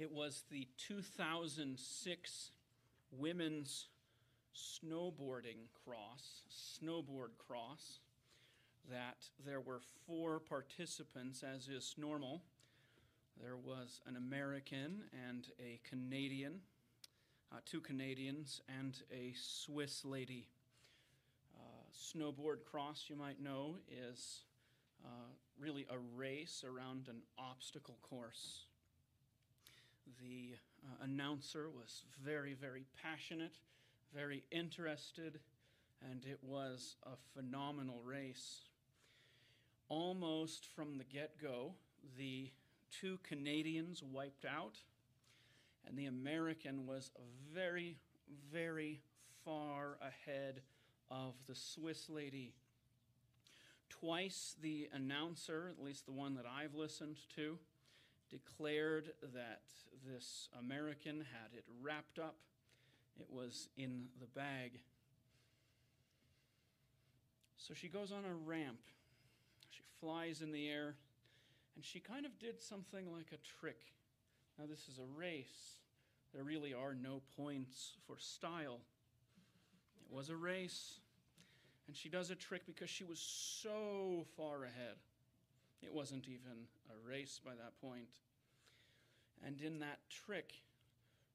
It was the 2006 Women's Snowboarding Cross, Snowboard Cross, that there were four participants, as is normal. There was an American and a Canadian, uh, two Canadians, and a Swiss lady. Uh, snowboard cross, you might know, is uh, really a race around an obstacle course. The uh, announcer was very, very passionate, very interested, and it was a phenomenal race. Almost from the get go, the two Canadians wiped out, and the American was very, very far ahead of the Swiss lady. Twice the announcer, at least the one that I've listened to, declared that this American had it wrapped up. It was in the bag. So she goes on a ramp. She flies in the air, and she kind of did something like a trick. Now, this is a race. There really are no points for style. It was a race. And she does a trick because she was so far ahead. It wasn't even a race by that point. And in that trick,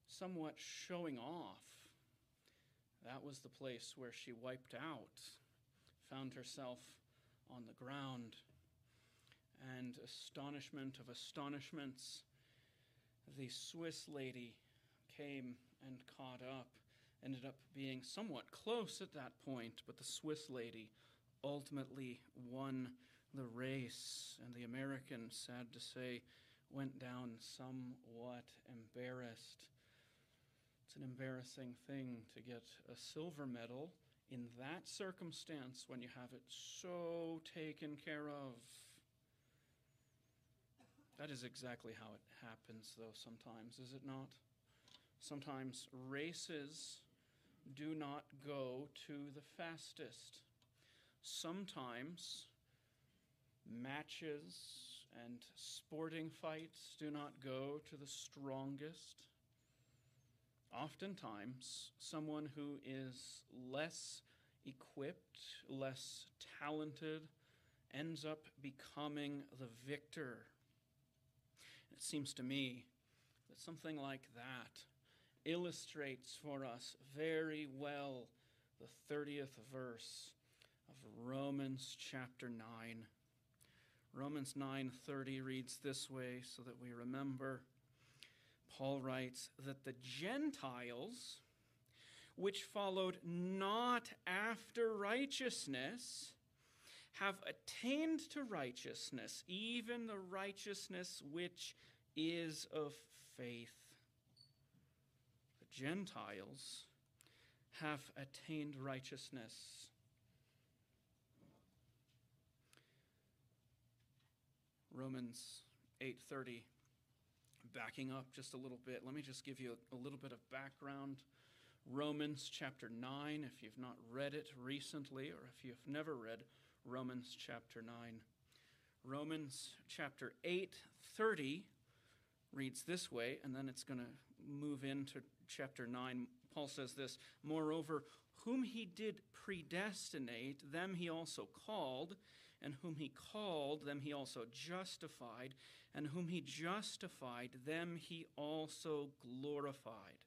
somewhat showing off, that was the place where she wiped out, found herself on the ground. And astonishment of astonishments, the Swiss lady came and caught up ended up being somewhat close at that point, but the Swiss lady ultimately won the race, and the American, sad to say, went down somewhat embarrassed. It's an embarrassing thing to get a silver medal in that circumstance when you have it so taken care of. That is exactly how it happens, though, sometimes, is it not? Sometimes races do not go to the fastest. Sometimes matches and sporting fights do not go to the strongest. Oftentimes, someone who is less equipped, less talented, ends up becoming the victor. It seems to me that something like that illustrates for us very well the 30th verse of Romans chapter 9. Romans 9:30 reads this way so that we remember. Paul writes that the Gentiles which followed not after righteousness have attained to righteousness, even the righteousness which is of faith. The Gentiles have attained righteousness. Romans 8:30 backing up just a little bit. Let me just give you a, a little bit of background. Romans chapter 9 if you've not read it recently or if you've never read Romans chapter 9. Romans chapter 8:30 reads this way, and then it's going to move into chapter 9. Paul says this Moreover, whom he did predestinate, them he also called, and whom he called, them he also justified, and whom he justified, them he also glorified.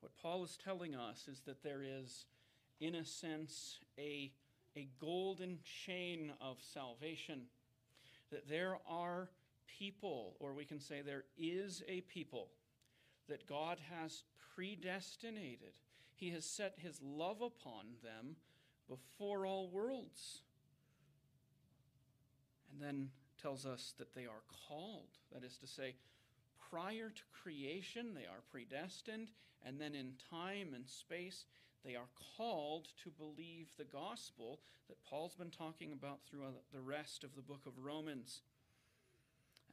What Paul is telling us is that there is, in a sense, a, a golden chain of salvation, that there are people, or we can say there is a people that God has predestinated. He has set his love upon them before all worlds. And then tells us that they are called. That is to say, prior to creation, they are predestined, and then in time and space, they are called to believe the gospel that Paul's been talking about through the rest of the book of Romans.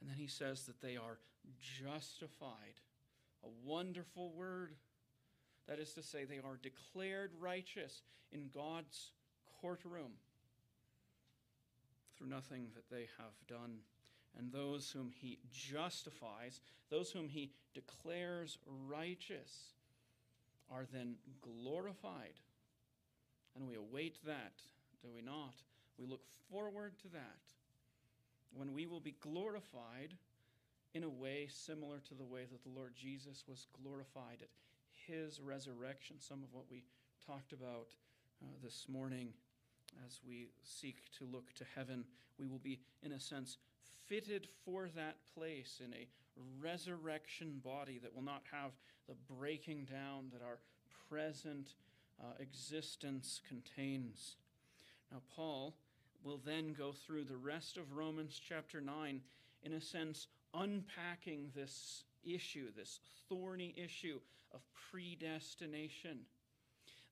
And then he says that they are justified. A wonderful word. That is to say, they are declared righteous in God's courtroom through nothing that they have done. and those whom he justifies, those whom he declares righteous, are then glorified. And we await that, do we not? We look forward to that when we will be glorified in a way similar to the way that the Lord Jesus was glorified at his resurrection. Some of what we talked about uh, this morning as we seek to look to heaven. We will be, in a sense, fitted for that place in a resurrection body that will not have the breaking down that our present uh, existence contains. Now, Paul will then go through the rest of Romans chapter 9, in a sense, unpacking this issue, this thorny issue of predestination.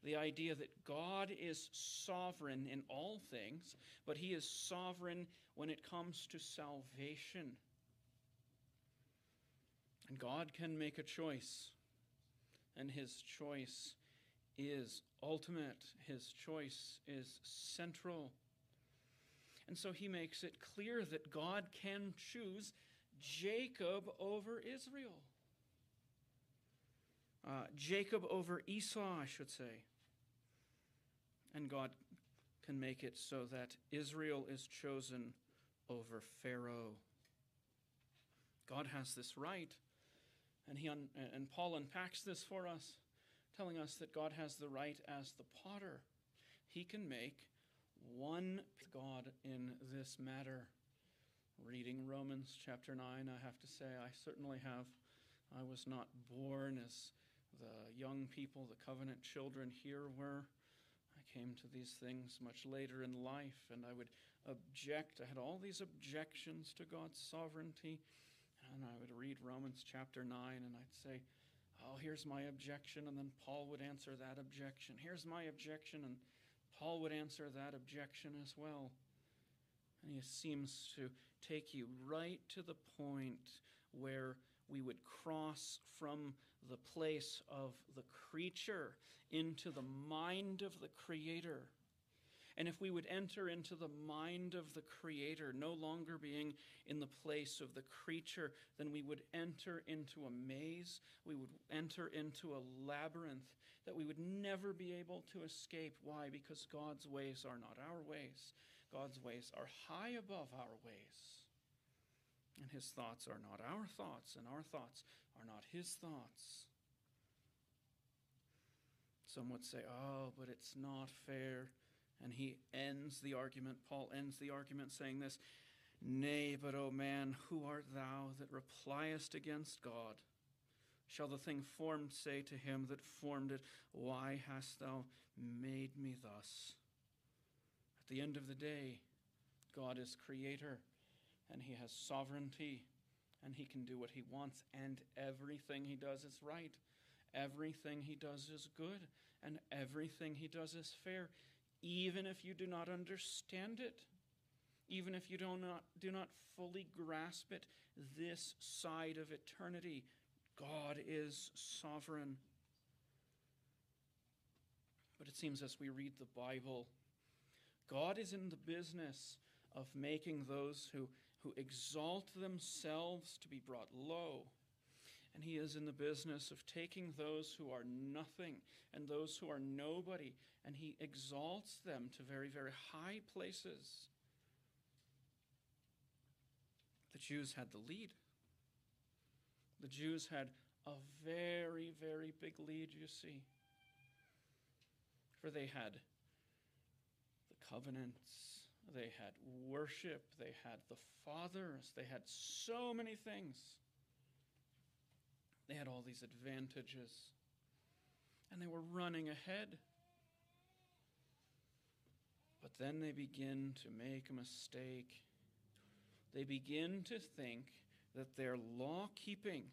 The idea that God is sovereign in all things, but he is sovereign when it comes to salvation. And God can make a choice, and his choice is ultimate, his choice is central. And so he makes it clear that God can choose Jacob over Israel. Uh, Jacob over Esau, I should say. And God can make it so that Israel is chosen over Pharaoh. God has this right. And, he un- and Paul unpacks this for us, telling us that God has the right as the potter. He can make one God in this matter. Reading Romans chapter 9, I have to say, I certainly have. I was not born as the young people, the covenant children here were. Came to these things much later in life, and I would object. I had all these objections to God's sovereignty. And I would read Romans chapter 9, and I'd say, Oh, here's my objection. And then Paul would answer that objection. Here's my objection. And Paul would answer that objection as well. And he seems to take you right to the point where we would cross from the place of the creature into the mind of the Creator. And if we would enter into the mind of the Creator, no longer being in the place of the creature, then we would enter into a maze, we would enter into a labyrinth that we would never be able to escape. Why? Because God's ways are not our ways, God's ways are high above our ways. And his thoughts are not our thoughts, and our thoughts are not his thoughts. Some would say, oh, but it's not fair. And he ends the argument, Paul ends the argument saying this Nay, but, O man, who art thou that repliest against God? Shall the thing formed say to him that formed it, Why hast thou made me thus? At the end of the day, God is creator and he has sovereignty and he can do what he wants, and everything he does is right. Everything he does is good, and everything he does is fair, even if you do not understand it, even if you do not, do not fully grasp it this side of eternity. God is sovereign. But it seems as we read the Bible, God is in the business of making those who who exalt themselves to be brought low. And he is in the business of taking those who are nothing and those who are nobody, and he exalts them to very, very high places. The Jews had the lead. The Jews had a very, very big lead, you see. For they had the covenants they had worship, they had the fathers, they had so many things. They had all these advantages, and they were running ahead. But then they begin to make a mistake. They begin to think that their law keeping,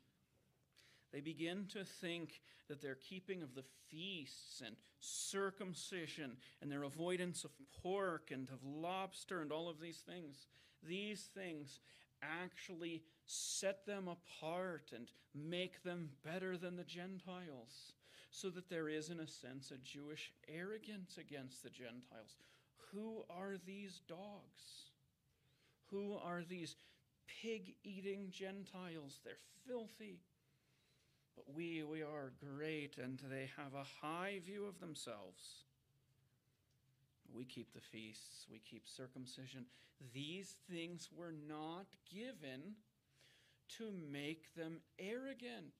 they begin to think that their keeping of the feasts and circumcision and their avoidance of pork and of lobster and all of these things, these things actually set them apart and make them better than the Gentiles. So that there is, in a sense, a Jewish arrogance against the Gentiles. Who are these dogs? Who are these pig eating Gentiles. They're filthy. But we, we are great, and they have a high view of themselves. We keep the feasts, we keep circumcision. These things were not given to make them arrogant,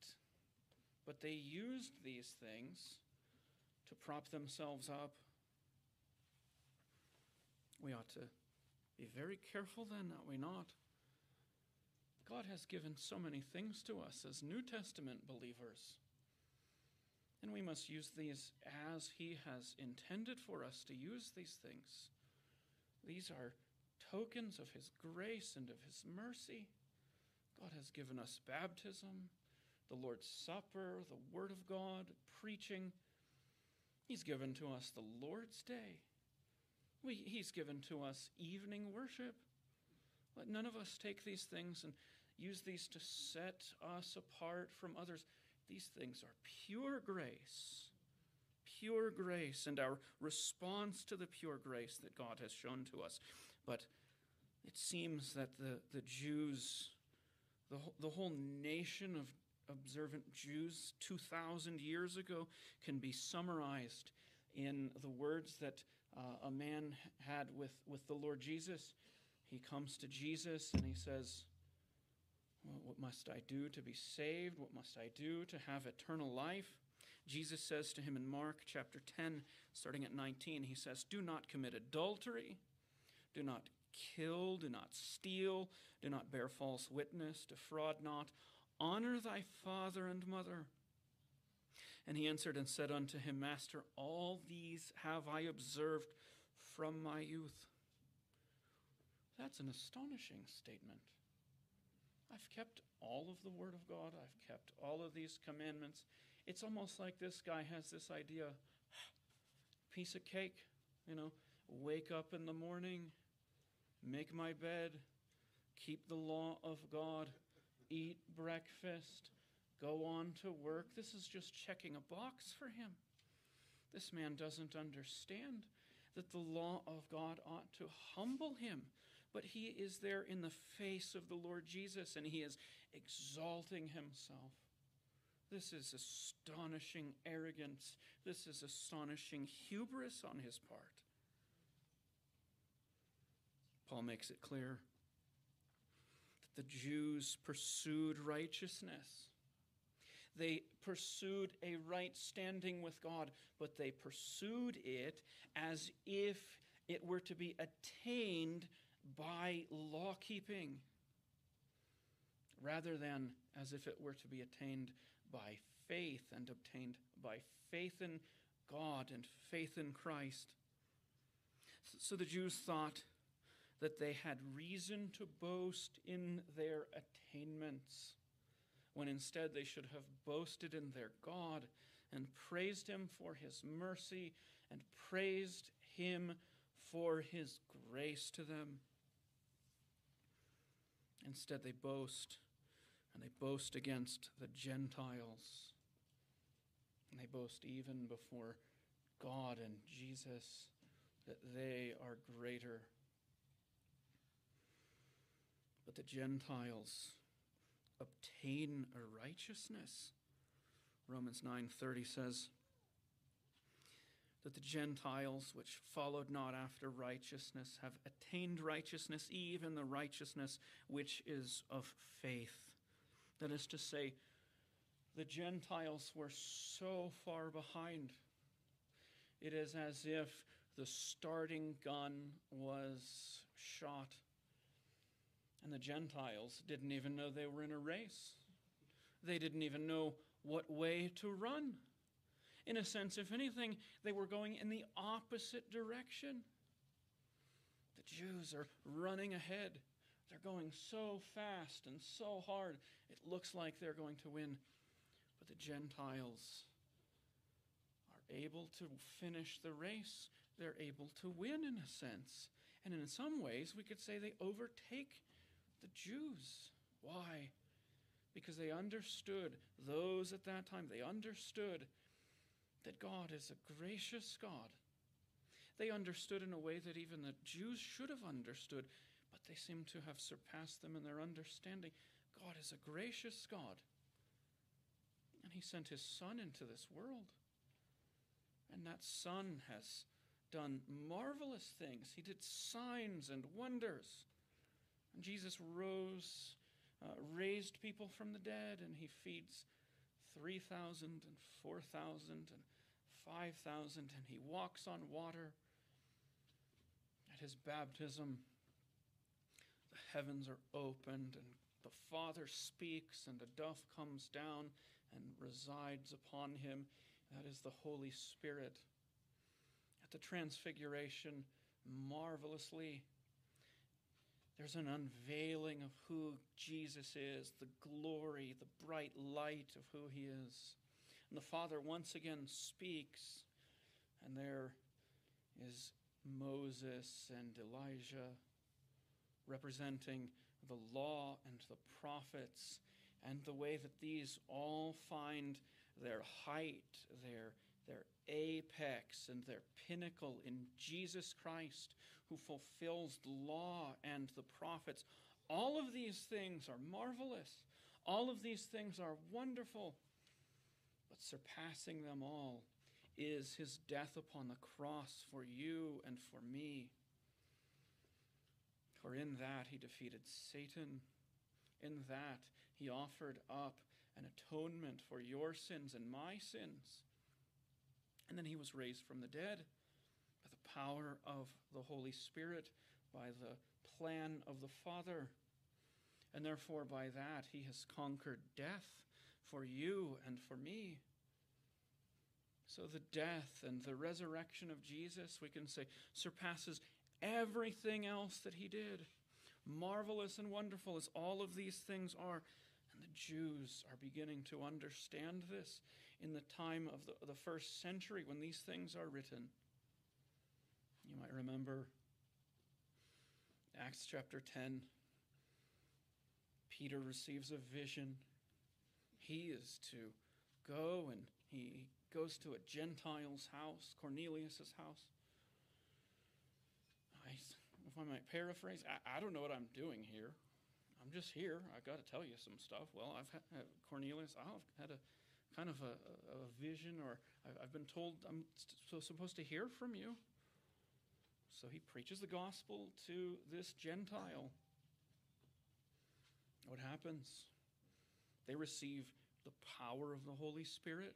but they used these things to prop themselves up. We ought to be very careful then, that we not? God has given so many things to us as New Testament believers. And we must use these as He has intended for us to use these things. These are tokens of His grace and of His mercy. God has given us baptism, the Lord's Supper, the Word of God, preaching. He's given to us the Lord's Day. We, he's given to us evening worship. Let none of us take these things and use these to set us apart from others. These things are pure grace, pure grace, and our response to the pure grace that God has shown to us. But it seems that the, the Jews, the, the whole nation of observant Jews 2,000 years ago, can be summarized in the words that uh, a man had with, with the Lord Jesus. He comes to Jesus and he says, what must I do to be saved? What must I do to have eternal life? Jesus says to him in Mark chapter 10, starting at 19, he says, Do not commit adultery, do not kill, do not steal, do not bear false witness, defraud not, honor thy father and mother. And he answered and said unto him, Master, all these have I observed from my youth. That's an astonishing statement. I've kept all of the Word of God, I've kept all of these commandments. It's almost like this guy has this idea piece of cake, you know, wake up in the morning, make my bed, keep the law of God, eat breakfast, go on to work. This is just checking a box for him. This man doesn't understand that the law of God ought to humble him but he is there in the face of the Lord Jesus and he is exalting himself. This is astonishing arrogance. This is astonishing hubris on his part. Paul makes it clear that the Jews pursued righteousness. They pursued a right standing with God, but they pursued it as if it were to be attained by law keeping rather than as if it were to be attained by faith and obtained by faith in God and faith in Christ. So the Jews thought that they had reason to boast in their attainments, when instead they should have boasted in their God and praised Him for His mercy and praised Him for His grace to them. Instead, they boast, and they boast against the Gentiles. And they boast even before God and Jesus that they are greater. But the Gentiles obtain a righteousness. Romans 9:30 says, that the Gentiles, which followed not after righteousness, have attained righteousness, even the righteousness which is of faith. That is to say, the Gentiles were so far behind. It is as if the starting gun was shot, and the Gentiles didn't even know they were in a race. They didn't even know what way to run. In a sense, if anything, they were going in the opposite direction. The Jews are running ahead. They're going so fast and so hard, it looks like they're going to win. But the Gentiles are able to finish the race. They're able to win, in a sense. And in some ways, we could say they overtake the Jews. Why? Because they understood, those at that time, they understood that God is a gracious God. They understood in a way that even the Jews should have understood, but they seem to have surpassed them in their understanding. God is a gracious God. And He sent His Son into this world. And that Son has done marvelous things. He did signs and wonders. And Jesus rose, uh, raised people from the dead, and He feeds 3,000 and 4,000 and 5,000, and He walks on water. At His baptism, the heavens are opened, and the Father speaks, and a dove comes down and resides upon him. That is the Holy Spirit. At the Transfiguration, marvelously, there's an unveiling of who Jesus is, the glory, the bright light of who he is. And the Father once again speaks, and there is Moses and Elijah representing the law and the prophets and the way that these all find their height, their, their apex, and their pinnacle in Jesus Christ, who fulfills the law and the prophets. All of these things are marvelous. All of these things are wonderful. Surpassing them all is his death upon the cross for you and for me. For in that he defeated Satan. In that he offered up an atonement for your sins and my sins. And then he was raised from the dead by the power of the Holy Spirit, by the plan of the Father. And therefore, by that, he has conquered death for you and for me. So, the death and the resurrection of Jesus, we can say, surpasses everything else that he did. Marvelous and wonderful as all of these things are. And the Jews are beginning to understand this in the time of the, the first century when these things are written. You might remember Acts chapter 10. Peter receives a vision. He is to go and he goes to a Gentile's house, Cornelius's house. I, if I might paraphrase, I, I don't know what I'm doing here. I'm just here. I've got to tell you some stuff. Well, I've had uh, Cornelius. I've had a kind of a, a vision, or I've been told I'm so supposed to hear from you. So he preaches the gospel to this Gentile. What happens? They receive the power of the Holy Spirit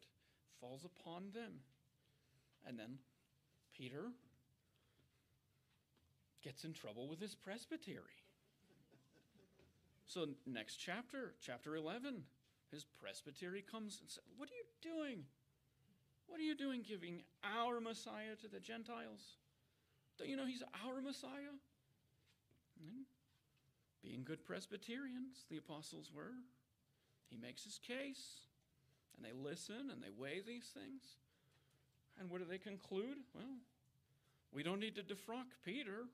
falls upon them. And then Peter gets in trouble with his presbytery. So, next chapter, chapter 11, his presbytery comes and says, What are you doing? What are you doing giving our Messiah to the Gentiles? Don't you know he's our Messiah? And being good Presbyterians, the apostles were, he makes his case, and they listen and they weigh these things. And what do they conclude? Well, we don't need to defrock Peter.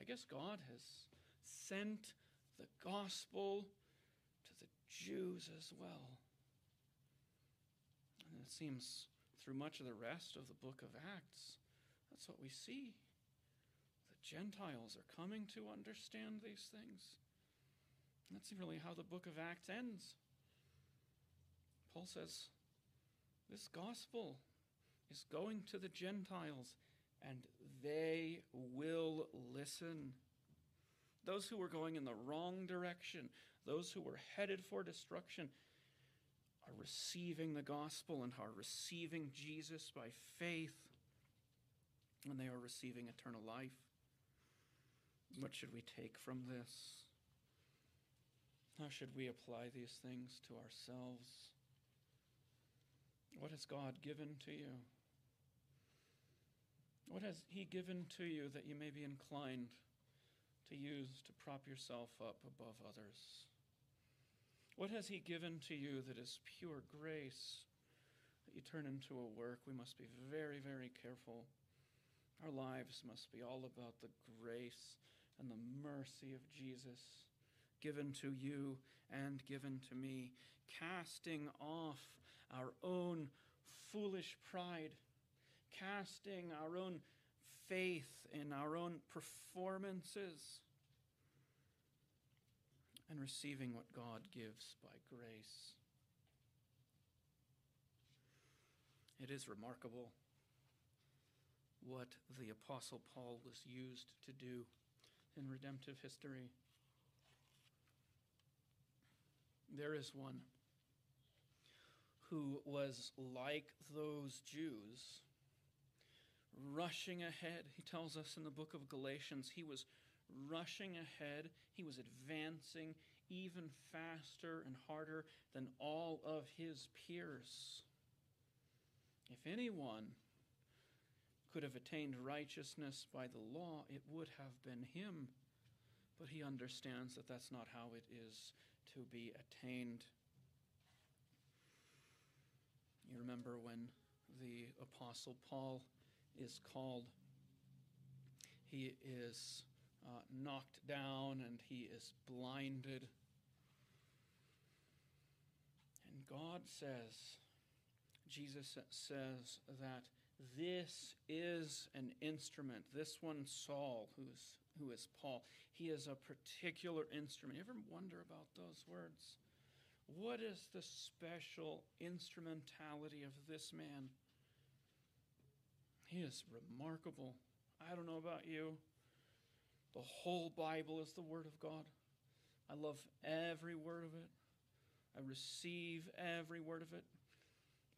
I guess God has sent the gospel to the Jews as well. And it seems through much of the rest of the book of Acts, that's what we see. The Gentiles are coming to understand these things. That's really how the book of Acts ends. Paul says, This gospel is going to the Gentiles, and they will listen. Those who were going in the wrong direction, those who were headed for destruction, are receiving the gospel and are receiving Jesus by faith, and they are receiving eternal life. What should we take from this? How should we apply these things to ourselves? What has God given to you? What has He given to you that you may be inclined to use to prop yourself up above others? What has He given to you that is pure grace that you turn into a work? We must be very, very careful. Our lives must be all about the grace and the mercy of Jesus given to you and given to me, casting off our own foolish pride casting our own faith in our own performances and receiving what God gives by grace. It is remarkable what the Apostle Paul was used to do in redemptive history. There is one who was like those Jews, rushing ahead. He tells us in the book of Galatians, he was rushing ahead, he was advancing even faster and harder than all of his peers. If anyone could have attained righteousness by the law, it would have been him. But he understands that that's not how it is to be attained. You remember when the Apostle Paul is called, he is uh, knocked down and he is blinded. And God says, Jesus says that this is an instrument. This one, Saul, who is, who is Paul, he is a particular instrument. You ever wonder about those words? What is the special instrumentality of this man? He is remarkable. I don't know about you. The whole Bible is the Word of God. I love every word of it. I receive every word of it.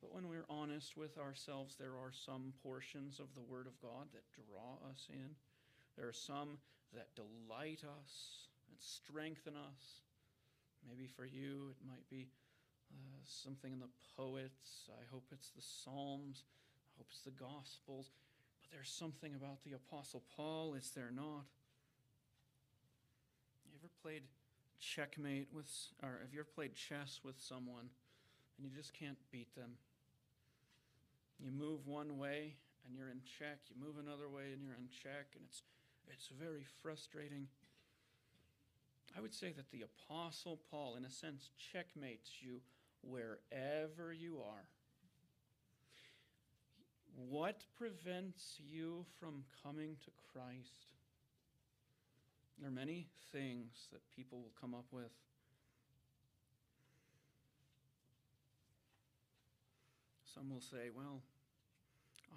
But when we're honest with ourselves, there are some portions of the Word of God that draw us in. There are some that delight us and strengthen us. Maybe for you, it might be uh, something in the poets. I hope it's the Psalms. I hope it's the Gospels. But there's something about the Apostle Paul, is there not? You ever played checkmate with, or have you ever played chess with someone and you just can't beat them? You move one way and you're in check. You move another way and you're in check, and it's it's very frustrating. I would say that the apostle Paul in a sense checkmates you wherever you are. What prevents you from coming to Christ? There are many things that people will come up with. Some will say, well,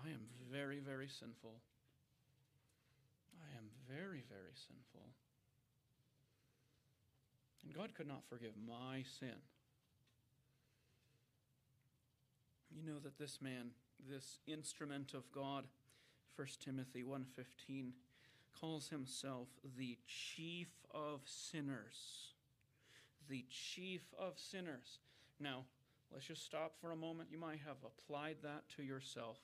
I am very, very sinful. I am very, very sinful. And God could not forgive my sin. You know that this man, this instrument of God, 1 Timothy 1:15 calls himself the chief of sinners. The chief of sinners. Now, let's just stop for a moment. You might have applied that to yourself.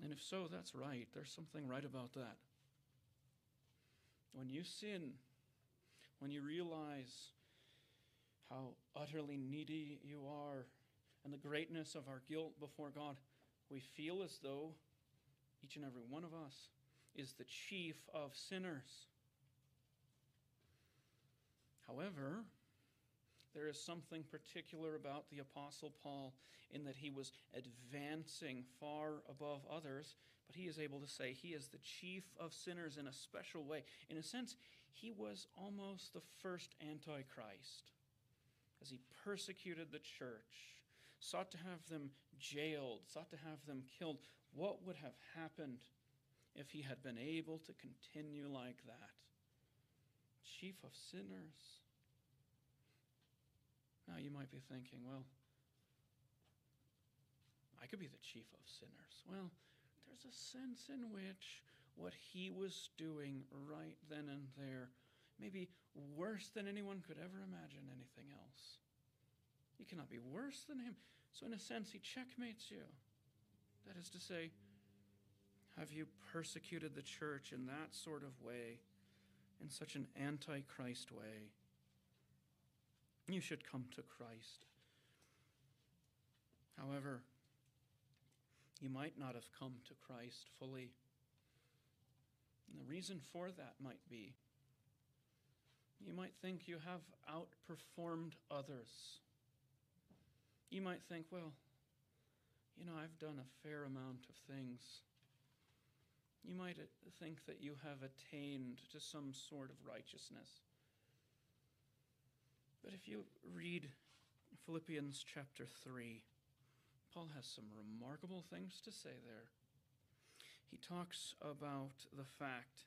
And if so, that's right. There's something right about that. When you sin, when you realize how utterly needy you are and the greatness of our guilt before God, we feel as though each and every one of us is the chief of sinners. However, there is something particular about the Apostle Paul in that he was advancing far above others, but he is able to say he is the chief of sinners in a special way. In a sense, he was almost the first Antichrist as he persecuted the church, sought to have them jailed, sought to have them killed. What would have happened if he had been able to continue like that? Chief of sinners. Now you might be thinking, well, I could be the chief of sinners. Well, there's a sense in which what he was doing right then and there may be worse than anyone could ever imagine anything else. He cannot be worse than him. So, in a sense, he checkmates you. That is to say, have you persecuted the church in that sort of way, in such an antichrist way? You should come to Christ. However, you might not have come to Christ fully. And the reason for that might be you might think you have outperformed others. You might think, well, you know, I've done a fair amount of things. You might might think that you have attained to some sort of righteousness. But if you read Philippians chapter 3, Paul has some remarkable things to say there. He talks about the fact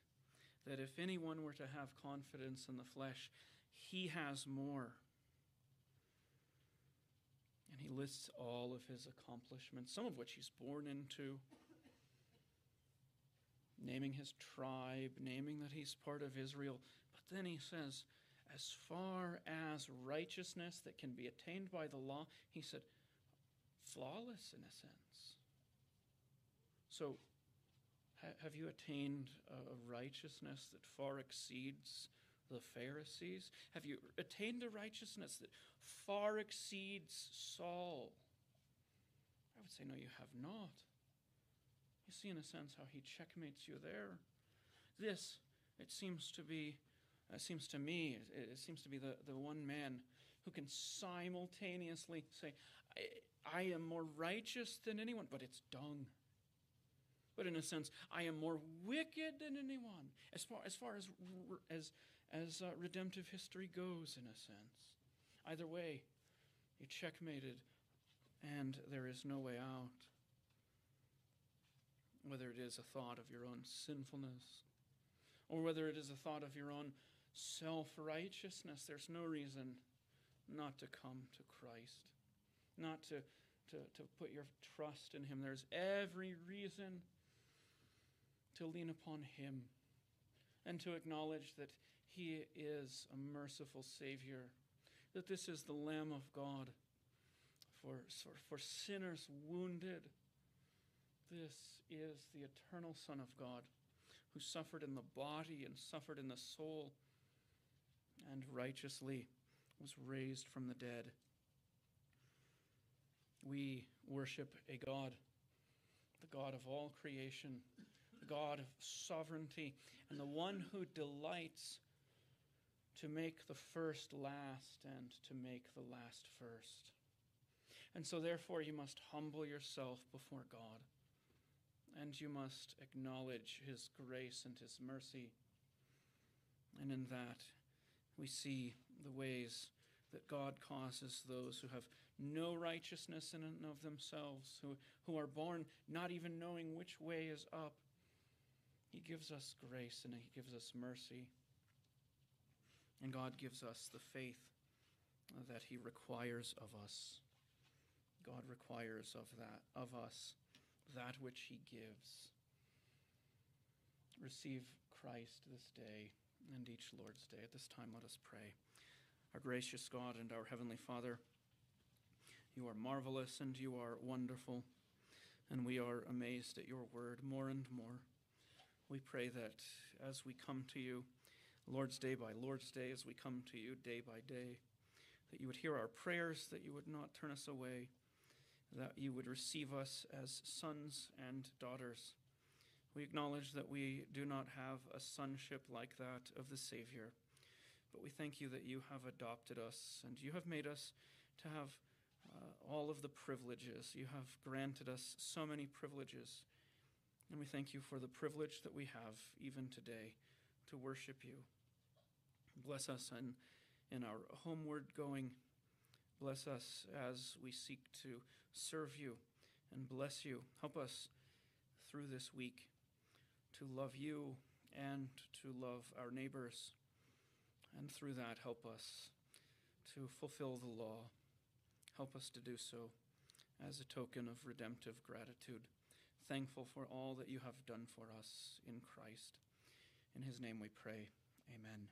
that if anyone were to have confidence in the flesh, he has more. And he lists all of his accomplishments, some of which he's born into, naming his tribe, naming that he's part of Israel. But then he says, as far as righteousness that can be attained by the law, he said, flawless in a sense. So, ha- have you attained a righteousness that far exceeds the Pharisees? Have you attained a righteousness that far exceeds Saul? I would say, no, you have not. You see, in a sense, how he checkmates you there. This, it seems to be, it seems to me, it, it seems to be the, the one man who can simultaneously say, I, I am more righteous than anyone, but it's dung. But in a sense, I am more wicked than anyone, as far as, far as, as, as uh, redemptive history goes, in a sense. Either way, you checkmated, and there is no way out whether it is a thought of your own sinfulness or whether it is a thought of your own self righteousness, there's no reason not to come to Christ, not to, to, to put your trust in Him. There's every reason to lean upon Him and to acknowledge that He is a merciful Savior, that this is the Lamb of God for, for sinners wounded this is the eternal Son of God who suffered in the body and suffered in the soul and righteously was raised from the dead. We worship a God, the God of all creation, God of sovereignty, and the one who delights to make the first last and to make the last first. And so, therefore, you must humble yourself before God and you must acknowledge his grace and his mercy. And in that, we see the ways that God causes those who have no righteousness in and of themselves, who, who are born not even knowing which way is up. He gives us grace and He gives us mercy. And God gives us the faith that He requires of us. God requires of that of us that which he gives. Receive Christ this day and each Lord's day. At this time, let us pray. Our gracious God and our Heavenly Father, you are marvelous and you are wonderful, and we are amazed at your word more and more. We pray that as we come to you, Lord's Day by Lord's Day, as we come to you day by day, that you would hear our prayers, that you would not turn us away that you would receive us as sons and daughters. We acknowledge that we do not have a sonship like that of the Savior, but we thank you that you have adopted us and you have made us to have uh, all of the privileges. You have granted us so many privileges. And we thank you for the privilege that we have even today to worship you. Bless us in, in our homeward going. Bless us as we seek to serve you and bless you. Help us through this week to love you and to love our neighbors. And through that, help us to fulfill the law. Help us to do so as a token of redemptive gratitude, thankful for all that you have done for us in Christ. In his name we pray. Amen.